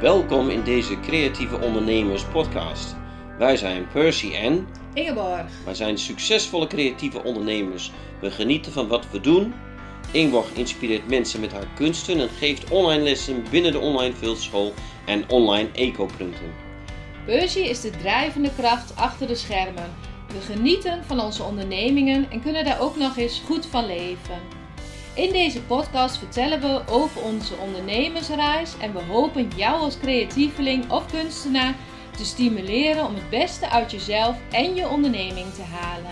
Welkom in deze Creatieve Ondernemers podcast. Wij zijn Percy en Ingeborg. wij zijn succesvolle creatieve ondernemers. We genieten van wat we doen. Ingeborg inspireert mensen met haar kunsten en geeft online lessen binnen de online fieldschool en online eco-punten. Percy is de drijvende kracht achter de schermen. We genieten van onze ondernemingen en kunnen daar ook nog eens goed van leven. In deze podcast vertellen we over onze ondernemersreis en we hopen jou als creatieveling of kunstenaar te stimuleren om het beste uit jezelf en je onderneming te halen.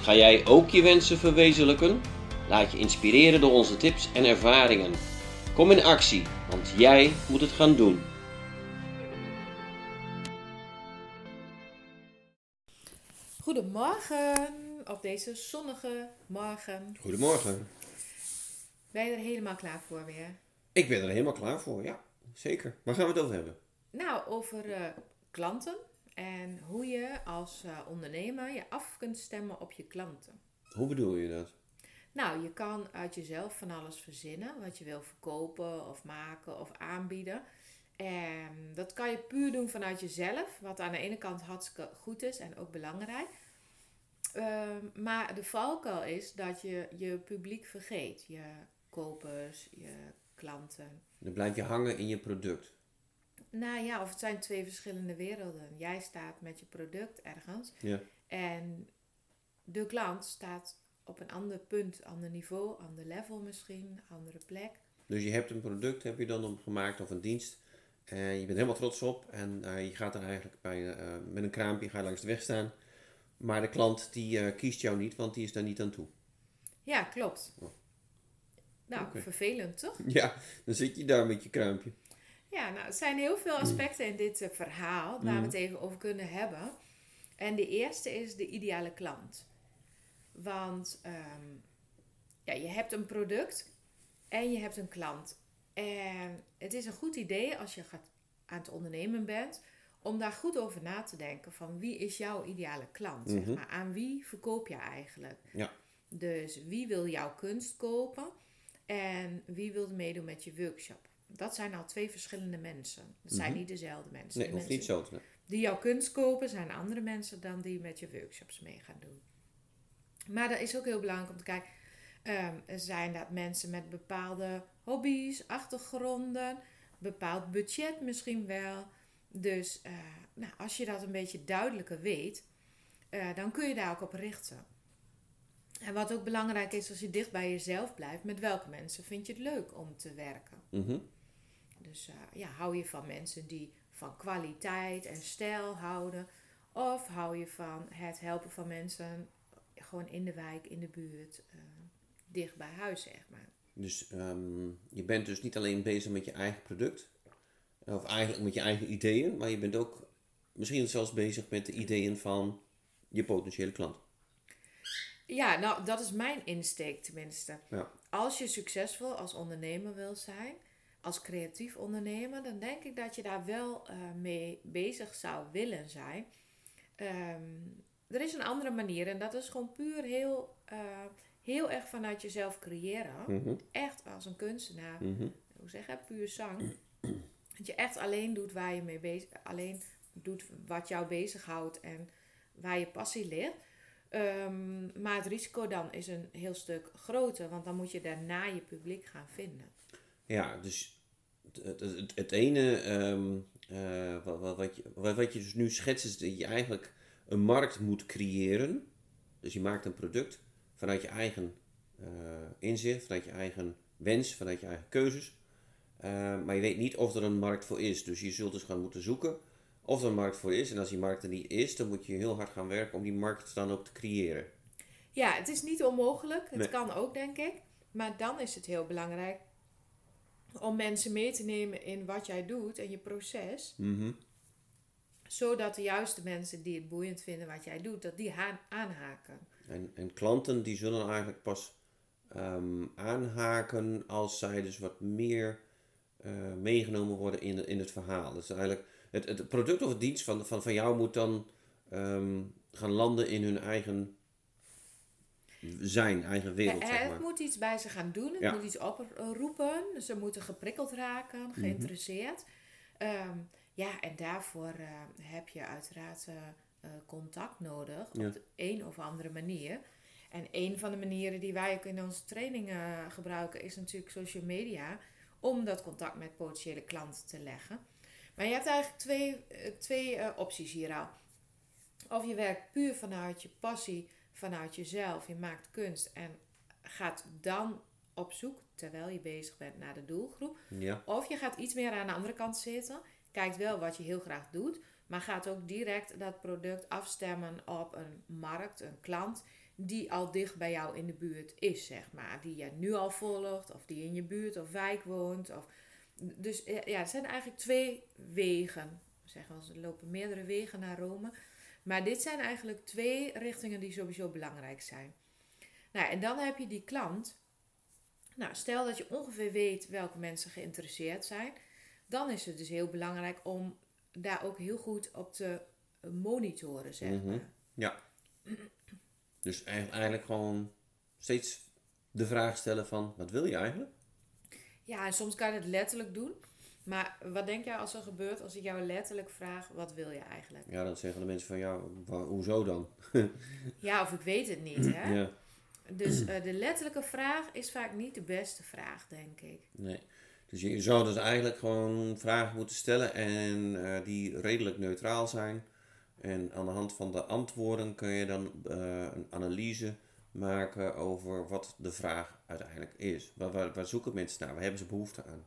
Ga jij ook je wensen verwezenlijken? Laat je inspireren door onze tips en ervaringen. Kom in actie, want jij moet het gaan doen. Goedemorgen op deze zonnige morgen. Goedemorgen. Ben je er helemaal klaar voor weer? Ik ben er helemaal klaar voor, ja. Zeker. Waar gaan we het over hebben? Nou, over eh, klanten en hoe je als eh, ondernemer je af kunt stemmen op je klanten. Hoe bedoel je dat? Nou, je kan uit jezelf van alles verzinnen wat je wil verkopen of maken of aanbieden. En dat kan je puur doen vanuit jezelf, wat aan de ene kant hartstikke goed is en ook belangrijk. Ehm, maar de valkuil is dat je je publiek vergeet, je kopers, je klanten. Dan blijf je hangen in je product. Nou ja, of het zijn twee verschillende werelden. Jij staat met je product ergens Ja. en de klant staat op een ander punt, ander niveau, ander level misschien, andere plek. Dus je hebt een product, heb je dan op gemaakt of een dienst. En je bent helemaal trots op. En eh, je gaat er eigenlijk bij, eh, met een kraampje ga je langs de weg staan. Maar de klant die eh, kiest jou niet, want die is daar niet aan toe. Ja, klopt. Oh. Nou, vervelend toch? Ja, dan zit je daar met je kraampje. Ja, nou, er zijn heel veel aspecten in dit eh, verhaal waar we het even over kunnen hebben. En de eerste is de ideale klant. Want ehm, ja, je hebt een product en je hebt een klant. En het is een goed idee als je gaat aan het ondernemen bent, om daar goed over na te denken van wie is jouw ideale klant? zeg Mhm. maar. Aan wie verkoop je eigenlijk? Ja. Dus wie wil jouw kunst kopen en wie wil meedoen met je workshop? Dat zijn al twee verschillende mensen. Dat zijn Mhm. niet dezelfde mensen. Nee, mensen niet zo. te- die jouw kunst kopen zijn andere mensen dan die met je workshops mee gaan doen. Maar dat is ook heel belangrijk om te kijken. er zijn dat mensen met bepaalde hobby's, achtergronden, bepaald budget misschien wel. Dus eh, nou, als je dat een beetje duidelijker weet, eh, dan kun je daar ook op richten. En wat ook belangrijk is als je dicht bij jezelf blijft, met welke mensen vind je het leuk om te werken? Mhm. Dus eh, ja, hou je van mensen die van kwaliteit en stijl houden? Of hou je van het helpen van mensen gewoon in de wijk, in de buurt, eh, dicht bij huis, zeg maar. Dus ehm, je bent dus niet alleen bezig met je eigen product. Of eigenlijk met je eigen ideeën. Maar je bent ook misschien zelfs bezig met de ideeën van je potentiële klant. Ja, nou, dat is mijn insteek tenminste. Ja. Als je succesvol als ondernemer wil zijn, als creatief ondernemer, dan denk ik dat je daar wel eh, mee bezig zou willen zijn. Ehm, er is een andere manier en dat is gewoon puur heel, eh, heel erg vanuit jezelf creëren. Mhm. Echt als een kunstenaar, Mhm. hoe zeg je, puur zang. Dat je echt alleen doet waar je mee bezig, alleen doet wat jou bezighoudt en waar je passie ligt. Ehm, maar het risico dan is een heel stuk groter, want dan moet je daarna je publiek gaan vinden. Ja, dus het, het, het, ene ehm, eh, wat, wat, wat, je, je dus nu schetst is dat je eigenlijk een markt moet creëren. Dus je maakt een product vanuit je eigen eh, inzicht, vanuit je eigen wens, vanuit je eigen keuzes. Eh, maar je weet niet of er een markt voor is. Dus je zult dus gaan moeten zoeken of er een markt voor is. En als die markt er niet is, dan moet je heel hard gaan werken om die markt dan ook te creëren. Ja, het is niet onmogelijk. Het Nee. kan ook, denk ik. Maar dan is het heel belangrijk om mensen mee te nemen in wat jij doet en je proces. Mhm. Zodat de juiste mensen die het boeiend vinden wat jij doet, dat die aanhaken. En, en klanten die zullen eigenlijk pas ehm, aanhaken als zij dus wat meer eh, meegenomen worden in, in het verhaal. Dus eigenlijk het, het product of het dienst van, van, van jou moet dan ehm, gaan landen in hun eigen zijn, eigen wereld, Ja, zeg het maar. moet iets bij ze gaan doen. Het Ja. Mhm. moet iets oproepen. Ze moeten geprikkeld raken, geïnteresseerd. Ehm, ja, en daarvoor eh, heb je uiteraard eh, eh, contact nodig Ja. op de een of andere manier. En een van de manieren die wij ook in onze trainingen gebruiken is natuurlijk social media om dat contact met potentiële klanten te leggen. Maar je hebt eigenlijk twee, eh, twee eh, opties hier al. Of je werkt puur vanuit je passie, vanuit jezelf, je maakt kunst en gaat dan op zoek terwijl je bezig bent naar de doelgroep. Ja. Of je gaat iets meer aan de andere kant zitten. Kijkt wel wat je heel graag doet. Maar gaat ook direct dat product afstemmen op een markt, een klant. Die al dicht bij jou in de buurt is, zeg maar. Die je nu al volgt. Of die in je buurt of wijk woont. Of, dus ja, het zijn eigenlijk twee wegen. Zeggen we, er lopen meerdere wegen naar Rome. Maar dit zijn eigenlijk twee richtingen die sowieso belangrijk zijn. Nou, en dan heb je die klant. Nou, stel dat je ongeveer weet welke mensen geïnteresseerd zijn. Dan is het dus heel belangrijk om daar ook heel goed op te monitoren, zeg Mhm. maar. Ja. Dus eigenlijk, eigenlijk gewoon steeds de vraag stellen van, wat wil je eigenlijk? Ja, en soms kan je het letterlijk doen. Maar wat denk jij als er gebeurt als ik jou letterlijk vraag, wat wil je eigenlijk? Ja, dan zeggen de mensen van, ja, hoezo dan? Ja, of ik weet het niet, hè? Ja, Dus eh, de letterlijke vraag is vaak niet de beste vraag, denk ik. nee. Dus je zou dus eigenlijk gewoon vragen moeten stellen en eh, die redelijk neutraal zijn. En aan de hand van de antwoorden kun je dan eh, een analyse maken over wat de vraag uiteindelijk is. Waar, waar, waar zoeken mensen naar? Waar hebben ze behoefte aan?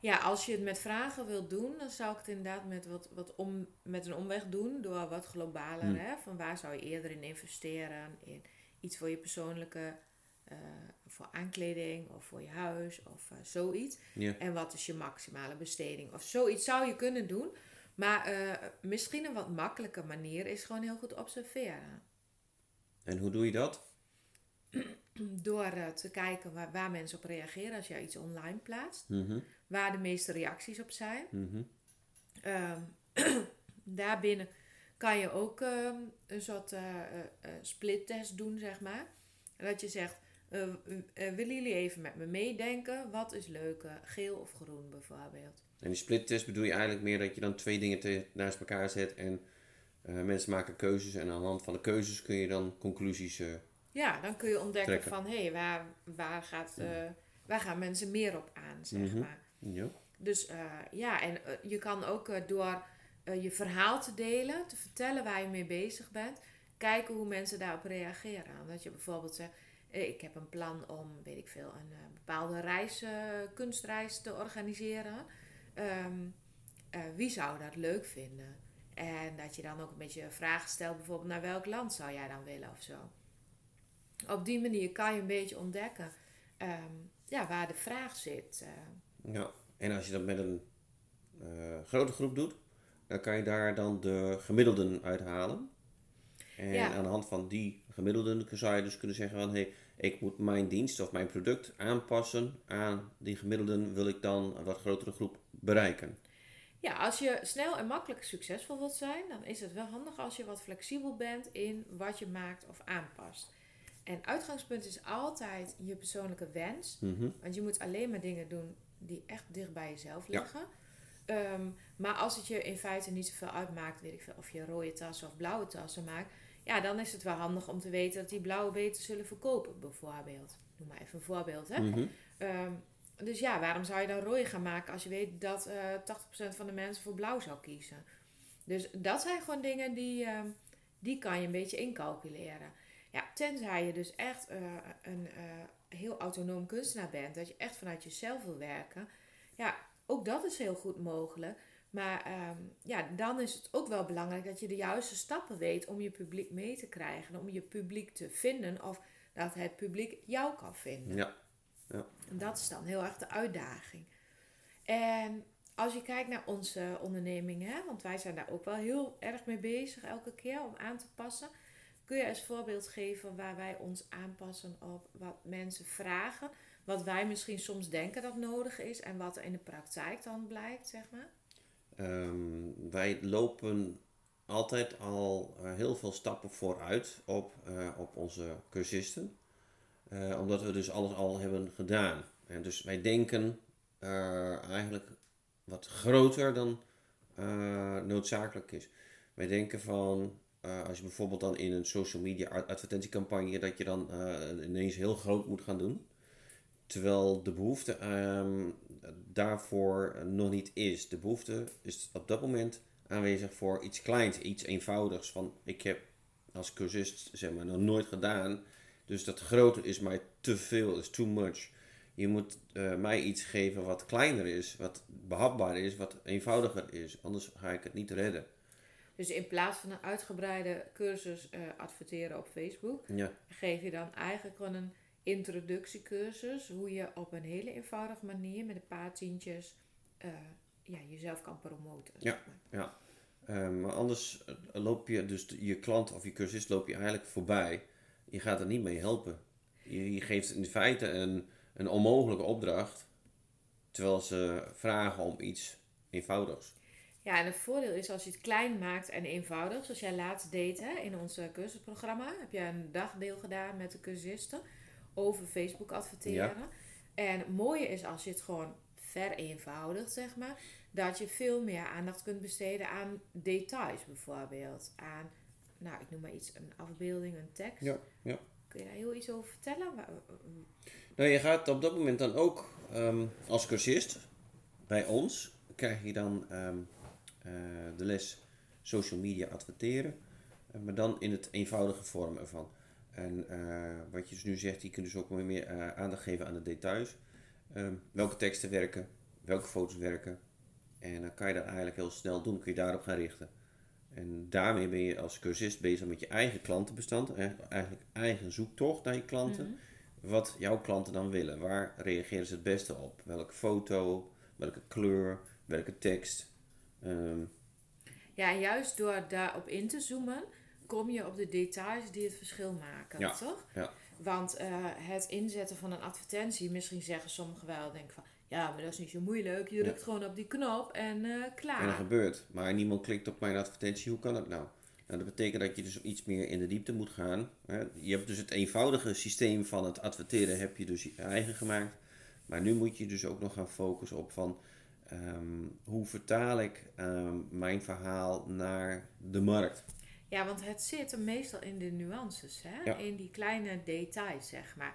Ja, als je het met vragen wilt doen, dan zou ik het inderdaad met, wat, wat om, met een omweg doen. Door wat globaler. Hmm. Hè? Van waar zou je eerder in investeren? In iets voor je persoonlijke, eh, voor aankleding of voor je huis of eh, zoiets. Ja. En wat is je maximale besteding? Of zoiets zou je kunnen doen. Maar eh, misschien een wat makkelijke manier is gewoon heel goed observeren. En hoe doe je dat? Door eh, te kijken waar, waar mensen op reageren als je iets online plaatst. Mhm, Waar de meeste reacties op zijn. mhm. Ehm, daarbinnen kan je ook ehm, een soort eh eh, eh, splittest doen, zeg maar. Dat je zegt, willen jullie even met me meedenken? Wat is leuker, geel of groen bijvoorbeeld? En die splittest bedoel je eigenlijk meer dat je dan twee dingen te- naast elkaar zet en mensen maken keuzes en aan de hand van de keuzes kun je dan conclusies. Ja, dan kun je ontdekken Trekken. van, hé, waar, waar, gaat, eh, waar gaan mensen meer op aan, zeg Mhm. maar. ja. Dus eh, ja, en eh, je kan ook door je verhaal te delen, te vertellen waar je mee bezig bent, kijken hoe mensen daarop reageren. Dat je bijvoorbeeld zegt, ik heb een plan om, weet ik veel, een bepaalde reis, kunstreis te organiseren. Ehm, eh, wie zou dat leuk vinden? En dat je dan ook een beetje vragen stelt, bijvoorbeeld naar welk land zou jij dan willen of zo. Op die manier kan je een beetje ontdekken ehm, ja, waar de vraag zit. eh. ja. En als je dat met een eh, grote groep doet, dan kan je daar dan de gemiddelden uithalen. En Ja. aan de hand van die gemiddelden zou je dus kunnen zeggen van hé, hey, ik moet mijn dienst of mijn product aanpassen aan die gemiddelden wil ik dan een wat grotere groep bereiken. Ja, als je snel en makkelijk succesvol wilt zijn, dan is het wel handig als je wat flexibel bent in wat je maakt of aanpast. En uitgangspunt is altijd je persoonlijke wens. Mhm. Want je moet alleen maar dingen doen die echt dicht bij jezelf Ja. liggen. Ehm, maar als het je in feite niet zoveel uitmaakt, weet ik veel, of je rode tassen of blauwe tassen maakt, ja, dan is het wel handig om te weten dat die blauwe beter zullen verkopen, bijvoorbeeld. Noem maar even een voorbeeld, hè. Mhm. Ehm, dus ja, waarom zou je dan rode gaan maken als je weet dat eh 80% van de mensen voor blauw zou kiezen? Dus dat zijn gewoon dingen die, ehm, die kan je een beetje incalculeren. Ja, tenzij je dus echt eh, een eh, heel autonoom kunstenaar bent, dat je echt vanuit jezelf wil werken. Ja, ook dat is heel goed mogelijk. Maar ehm, ja, dan is het ook wel belangrijk dat je de juiste stappen weet om je publiek mee te krijgen. Om je publiek te vinden of dat het publiek jou kan vinden. Ja. En dat is dan heel erg de uitdaging. En als je kijkt naar onze onderneming, hè, want wij zijn daar ook wel heel erg mee bezig elke keer om aan te passen. Kun je als voorbeeld geven waar wij ons aanpassen op wat mensen vragen? Wat wij misschien soms denken dat nodig is en wat in de praktijk dan blijkt, zeg maar? Ehm, wij lopen altijd al eh, heel veel stappen vooruit op, eh, op onze cursisten. Eh, omdat we dus alles al hebben gedaan. En dus wij denken eigenlijk wat groter dan noodzakelijk is. Wij denken van, eh, als je bijvoorbeeld dan in een social media ad- advertentiecampagne, dat je dan eh, ineens heel groot moet gaan doen. Terwijl de behoefte ehm, daarvoor nog niet is. De behoefte is op dat moment aanwezig voor iets kleins, iets eenvoudigs. Van ik heb als cursist zeg maar nog nooit gedaan. Dus dat grote is mij te veel, is too much. Je moet eh, mij iets geven wat kleiner is, wat behapbaar is, wat eenvoudiger is. Anders ga ik het niet redden. Dus in plaats van een uitgebreide cursus eh, adverteren op Facebook, Ja, geef je dan eigenlijk gewoon een introductiecursus. Hoe je op een hele eenvoudige manier met een paar tientjes eh, ja, jezelf kan promoten. Ja. zeg maar. Eh, maar anders eh, loop je, dus je klant of je cursist loop je eigenlijk voorbij. Je gaat er niet mee helpen. Je, je geeft in feite een, een onmogelijke opdracht, terwijl ze vragen om iets eenvoudigs. Ja, en het voordeel is als je het klein maakt en eenvoudig, zoals jij laatst deed hè, in ons eh, cursusprogramma, heb je een dagdeel gedaan met de cursisten over Facebook adverteren. En het mooie is als je het gewoon vereenvoudigt, zeg maar, dat je veel meer aandacht kunt besteden aan details bijvoorbeeld. Aan, nou, ik noem maar iets, een afbeelding, een tekst. Ja, ja. Kun je daar heel iets over vertellen? Nou, je gaat op dat moment dan ook ehm, als cursist bij ons, krijg je dan ehm, eh, de les social media adverteren, eh, maar dan in het eenvoudige vorm ervan. En eh, wat je dus nu zegt, je kunt dus ook meer, meer eh, aandacht geven aan de details. Ehm, welke teksten werken, welke foto's werken. En dan kan je dat eigenlijk heel snel doen, kun je daarop gaan richten. En daarmee ben je als cursist bezig met je eigen klantenbestand, eh, eigenlijk eigen zoektocht naar je klanten wat jouw klanten dan willen. Waar reageren ze het beste op? Welke foto, welke kleur, welke tekst. Ehm, Ja, juist door daarop in te zoomen, kom je op de details die het verschil maken, Ja, toch? ja. Want eh, het inzetten van een advertentie, misschien zeggen sommigen wel, denken van, ja, maar dat is niet zo moeilijk. Je Ja. drukt gewoon op die knop en eh, klaar. En dat gebeurt. Maar niemand klikt op mijn advertentie. Hoe kan dat nou? Nou, dat betekent dat je dus iets meer in de diepte moet gaan. Je hebt dus het eenvoudige systeem van het adverteren heb je dus je eigen gemaakt. Maar nu moet je dus ook nog gaan focussen op van... ehm, hoe vertaal ik ehm, mijn verhaal naar de markt? Ja, want het zit hem meestal in de nuances, hè? Ja. in die kleine details, zeg maar.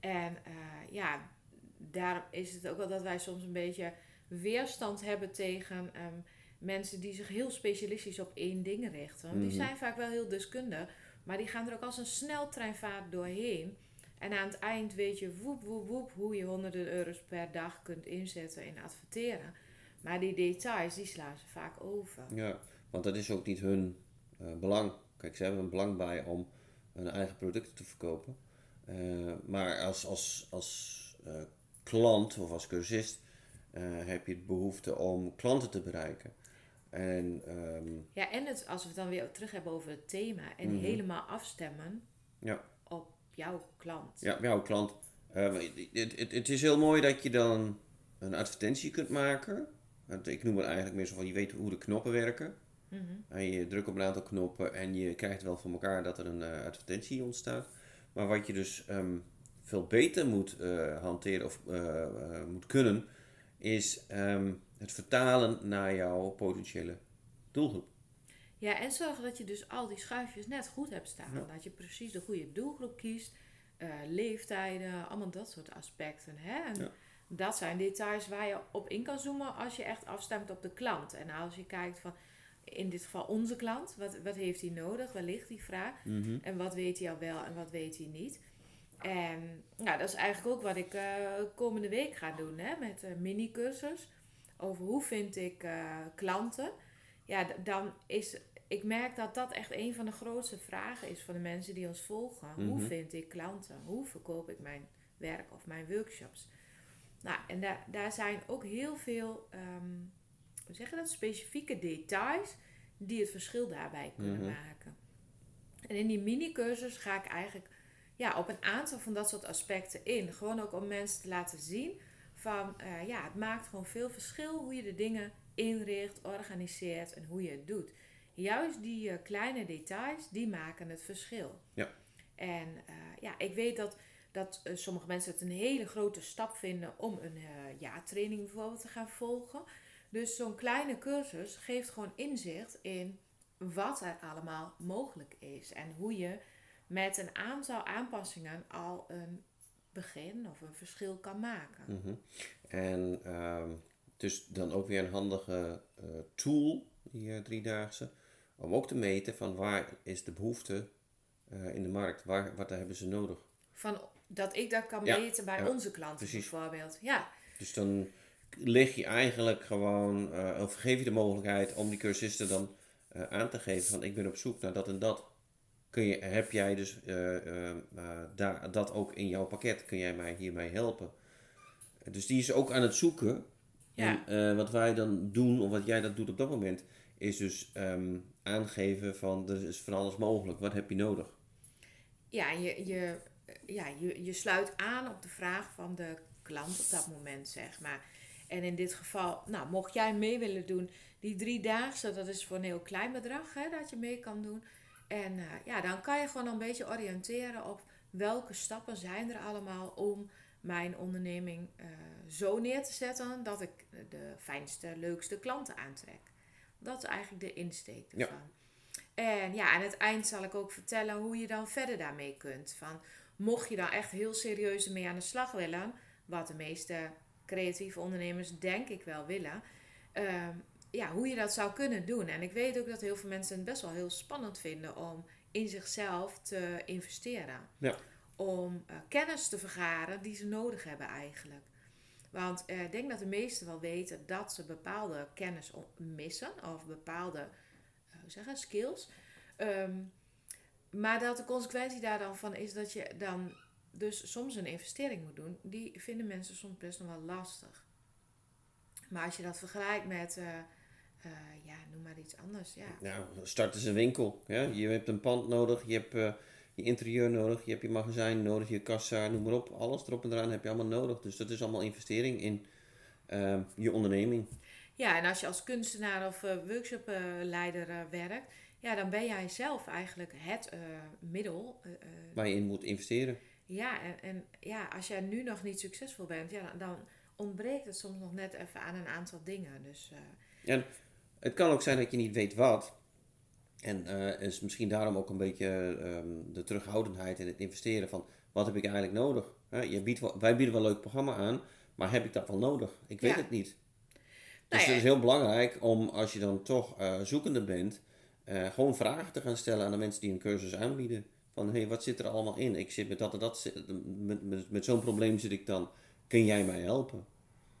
En eh, ja, daarom is het ook wel dat wij soms een beetje weerstand hebben tegen ehm, mensen die zich heel specialistisch op één ding richten. Want Mhm. Die zijn vaak wel heel deskundig, maar die gaan er ook als een sneltreinvaart doorheen. En aan het eind weet je woep, woep, woep hoe je honderden euro's per dag kunt inzetten in adverteren. Maar die details, die slaan ze vaak over. Ja, want dat is ook niet hun eh, belang. Kijk, ze hebben een belang bij om hun eigen producten te verkopen. Eh, maar als, als, als eh, klant of als cursist heb je het behoefte om klanten te bereiken. En ehm, Ja, en het, als we het dan weer terug hebben over het thema en Mhm. helemaal afstemmen Ja. Jouw klant. ja, jouw klant. eh, het, het, het is heel mooi dat je dan een advertentie kunt maken. Ik noem het eigenlijk meer zo van je weet hoe de knoppen werken. Mhm. En je drukt op een aantal knoppen en je krijgt wel voor elkaar dat er een eh, advertentie ontstaat. Maar wat je dus ehm, veel beter moet eh, hanteren of moet kunnen, is ehm, het vertalen naar jouw potentiële doelgroep. Ja, en zorgen dat je dus al die schuifjes net goed hebt staan. Ja. Dat je precies de goede doelgroep kiest. eh, leeftijden, allemaal dat soort aspecten. Hè? En Ja. dat zijn details waar je op in kan zoomen als je echt afstemt op de klant. En als je kijkt van, in dit geval onze klant, wat, wat heeft hij nodig? Waar ligt die vraag? En wat weet hij al wel en wat weet hij niet? En nou, dat is eigenlijk ook wat ik eh, komende week ga doen hè, met een mini-cursus. Over hoe vind ik eh, klanten. Ja, dan is. Ik merk dat dat echt een van de grootste vragen is van de mensen die ons volgen. Hoe Mhm. vind ik klanten? Hoe verkoop ik mijn werk of mijn workshops? Nou, en daar, daar zijn ook heel veel, ehm hoe zeg je dat, specifieke details die het verschil daarbij kunnen Mhm. maken. En in die mini-cursus ga ik eigenlijk ja, op een aantal van dat soort aspecten in. Gewoon ook om mensen te laten zien van, eh, ja, het maakt gewoon veel verschil hoe je de dingen inricht, organiseert en hoe je het doet. Juist die eh, kleine details, die maken het verschil. Ja. En eh, ja, ik weet dat, dat eh, sommige mensen het een hele grote stap vinden om een ja-training bijvoorbeeld te gaan volgen. Dus zo'n kleine cursus geeft gewoon inzicht in wat er allemaal mogelijk is. En hoe je met een aantal aanpassingen al een begin of een verschil kan maken. Mhm. En ehm, dus dan ook weer een handige tool, die uh, driedaagse, om ook te meten van waar is de behoefte uh, in de markt, waar, wat hebben ze nodig. Van, dat ik dat kan Ja, meten bij ja, onze klanten precies. bijvoorbeeld. Ja, Dus dan leg je eigenlijk gewoon, eh, of geef je de mogelijkheid om die cursisten dan eh, aan te geven van ik ben op zoek naar dat en dat. Kun je, heb jij dus eh, eh, eh, daar, dat ook in jouw pakket? Kun jij mij hiermee helpen? Dus die is ook aan het zoeken. Ja. En eh, wat wij dan doen, of wat jij dat doet op dat moment, is dus ehm, aangeven van er is van alles mogelijk. Wat heb je nodig? ja, je, je, ja je, je sluit aan op de vraag van de klant op dat moment, zeg maar. En in dit geval, nou, mocht jij mee willen doen, die driedaagse, dat is voor een heel klein bedrag hè, dat je mee kan doen. En eh, ja, dan kan je gewoon een beetje oriënteren op welke stappen zijn er allemaal om mijn onderneming eh, zo neer te zetten dat ik de fijnste, leukste klanten aantrek. Dat is eigenlijk de insteek Ja. ervan. En ja, aan het eind zal ik ook vertellen hoe je dan verder daarmee kunt. Van, mocht je dan echt heel serieus ermee aan de slag willen, wat de meeste creatieve ondernemers denk ik wel willen, ehm, ja, hoe je dat zou kunnen doen. En ik weet ook dat heel veel mensen het best wel heel spannend vinden om in zichzelf te investeren. Ja. Om eh, kennis te vergaren die ze nodig hebben eigenlijk. Want eh, ik denk dat de meesten wel weten dat ze bepaalde kennis missen of bepaalde eh, hoe zeg je, skills. Ehm, maar dat de consequentie daar dan van is dat je dan dus soms een investering moet doen. Die vinden mensen soms best nog wel lastig. Maar als je dat vergelijkt met, eh, ja, noem maar iets anders. Ja, Nou, start eens een winkel. Ja? Je hebt een pand nodig, je hebt je interieur nodig, je hebt je magazijn nodig, je kassa, noem maar op. Alles erop en eraan heb je allemaal nodig. Dus dat is allemaal investering in ehm, je onderneming. ja en als je als kunstenaar of eh, workshopleider eh, werkt, ja, dan ben jij zelf eigenlijk het eh, middel. Waar je in moet investeren. Ja, en, en ja, als jij nu nog niet succesvol bent, ja, dan, dan ontbreekt het soms nog net even aan een aantal dingen. Dus En het kan ook zijn dat je niet weet wat. En eh, is misschien daarom ook een beetje ehm, de terughoudendheid in het investeren van wat heb ik eigenlijk nodig? Je biedt wel, wij bieden wel een leuk programma aan, maar heb ik dat wel nodig? Ik weet Ja. het niet. Nou Dus ja. het is heel belangrijk om als je dan toch eh, zoekende bent, eh, gewoon vragen te gaan stellen aan de mensen die een cursus aanbieden. Van hé, hey, wat zit er allemaal in? Ik zit met dat en dat, met, met, met zo'n probleem zit ik dan. Kun jij mij helpen?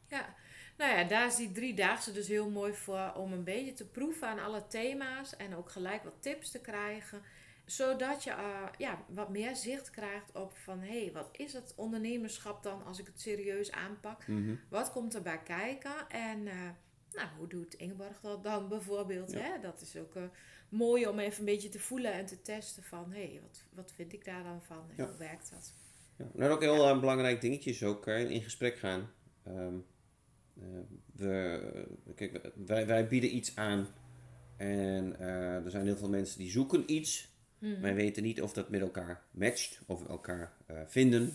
ja, nou ja, daar is die driedaagse dus heel mooi voor om een beetje te proeven aan alle thema's en ook gelijk wat tips te krijgen. Zodat je eh, ja, wat meer zicht krijgt op van hé, hey, wat is het ondernemerschap dan als ik het serieus aanpak? Mhm. Wat komt erbij kijken? En eh, nou, hoe doet Ingeborg dat dan bijvoorbeeld? Ja. Hè? Dat is ook eh, mooi om even een beetje te voelen en te testen van... hé, hey, wat, wat vind ik daar dan van? En Ja. Hoe werkt dat? Ja, nou, ook heel belangrijk dingetje is ook in gesprek gaan. Ehm, eh, we, kijk, wij, wij bieden iets aan en eh, er zijn heel veel mensen die zoeken iets. Mhm. Wij weten niet of dat met elkaar matcht of elkaar eh, vinden.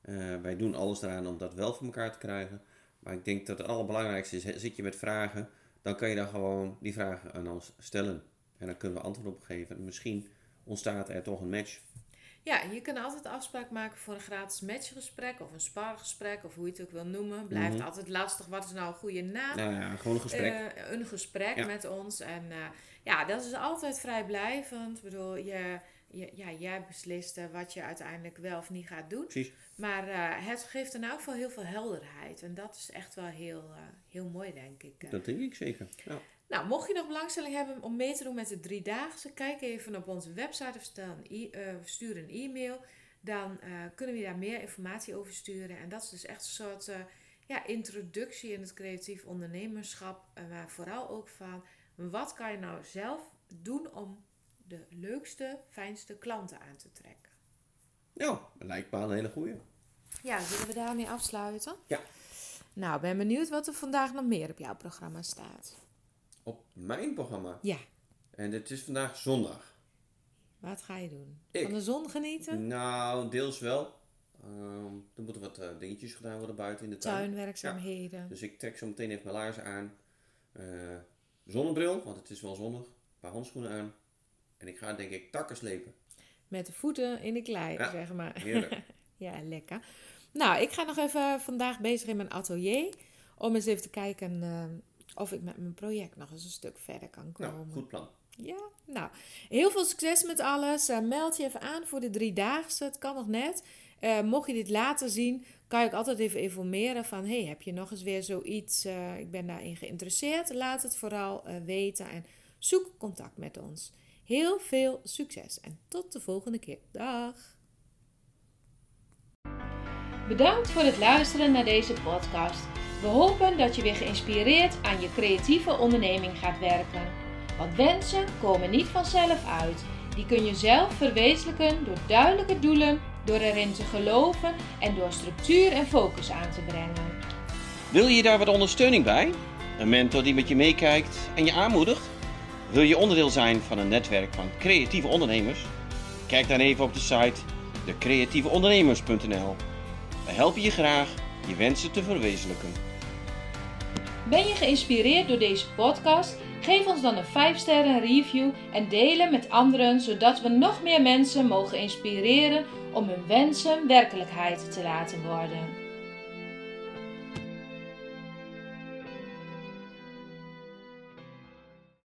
Eh, wij doen alles eraan om dat wel voor elkaar te krijgen. Maar ik denk dat het allerbelangrijkste is, zit je met vragen, dan kan je dan gewoon die vragen aan ons stellen. En dan kunnen we antwoord op geven. En misschien ontstaat er toch een match. Ja, je kan altijd afspraak maken voor een gratis matchgesprek of een spargesprek of hoe je het ook wil noemen. Blijft Mhm. altijd lastig. Wat is nou een goede naam? Nou ja, gewoon een gesprek. Eh, een gesprek Ja. met ons. En eh, ja, dat is altijd vrijblijvend. Ik bedoel, je, je, ja, jij beslist eh, wat je uiteindelijk wel of niet gaat doen. Precies. Maar het geeft in elk geval heel veel helderheid. En dat is echt wel heel, heel mooi, denk ik. Dat denk ik zeker. Ja. Nou, mocht je nog belangstelling hebben om mee te doen met de driedaagse, kijk even op onze website of e- eh, stuur een e-mail. Dan eh, kunnen we daar meer informatie over sturen. En dat is dus echt een soort eh, ja, introductie in het creatief ondernemerschap. maar vooral ook van wat kan je nou zelf doen om de leukste, fijnste klanten aan te trekken. Ja, lijkt me een hele goeie. Ja, zullen we daarmee afsluiten? Ja. Nou, ben benieuwd wat er vandaag nog meer op jouw programma staat. Op mijn programma. Ja, En het is vandaag zondag. wat ga je doen? Ik. Van de zon genieten? Nou, deels wel. Ehm, er moeten wat eh, dingetjes gedaan worden buiten in de tuin. Tuinwerkzaamheden. Dus ik trek zo meteen even mijn laarzen aan. eh, zonnebril, want het is wel zonnig. Een paar handschoenen aan. En ik ga denk ik takken slepen. Met de voeten in de klei, Ja, zeg maar. Heerlijk. Ja, lekker. Nou, ik ga nog even vandaag bezig in mijn atelier. Om eens even te kijken eh, of ik met mijn project nog eens een stuk verder kan komen. nou, goed plan. Ja, nou, heel veel succes met alles. Eh, meld je even aan voor de driedaagse. Het kan nog net. Eh, mocht je dit later zien, kan je ook altijd even informeren van... hey, heb je nog eens weer zoiets? eh, ik ben daarin geïnteresseerd. Laat het vooral eh, weten en zoek contact met ons. Heel veel succes en tot de volgende keer. Dag! Bedankt voor het luisteren naar deze podcast. We hopen dat je weer geïnspireerd aan je creatieve onderneming gaat werken. Want wensen komen niet vanzelf uit. Die kun je zelf verwezenlijken door duidelijke doelen, door erin te geloven en door structuur en focus aan te brengen. Wil je daar wat ondersteuning bij? Een mentor die met je meekijkt en je aanmoedigt? Wil je onderdeel zijn van een netwerk van creatieve ondernemers? Kijk dan even op de site decreatieveondernemers.nl. We helpen je graag je wensen te verwezenlijken. Ben je geïnspireerd door deze podcast? Geef ons dan een 5 sterren review en deel hem met anderen, zodat we nog meer mensen mogen inspireren om hun wensen werkelijkheid te laten worden.